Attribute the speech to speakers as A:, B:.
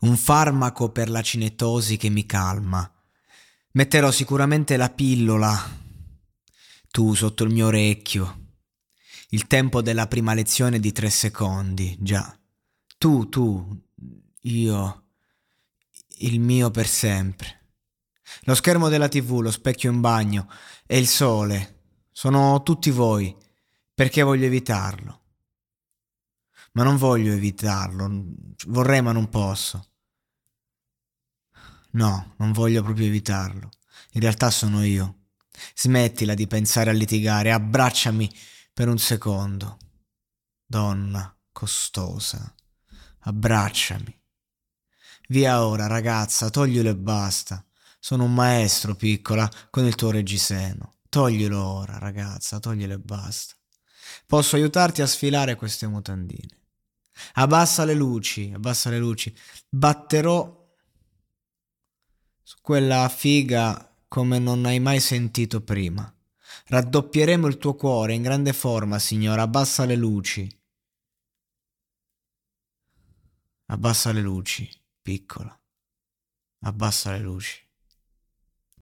A: Un farmaco per la cinetosi che mi calma. Metterò sicuramente la pillola. Tu sotto il mio orecchio. Il tempo della prima lezione di tre secondi, già. Tu, tu, io, il mio per sempre. Lo schermo della tv, lo specchio in bagno e il sole sono tutti voi, perché voglio evitarlo. Ma non voglio evitarlo, vorrei ma non posso. No, non voglio proprio evitarlo. In realtà sono io. Smettila di pensare a litigare, abbracciami per un secondo. Donna costosa, abbracciami. Via ora, ragazza, toglilo e basta. Sono un maestro, piccola, con il tuo reggiseno. Toglilo ora, ragazza, toglilo e basta. Posso aiutarti a sfilare queste mutandine. Abbassa le luci, abbassa le luci. Batterò quella figa come non hai mai sentito prima. Raddoppieremo il tuo cuore in grande forma, signora. Abbassa le luci. Abbassa le luci, piccola. Abbassa le luci.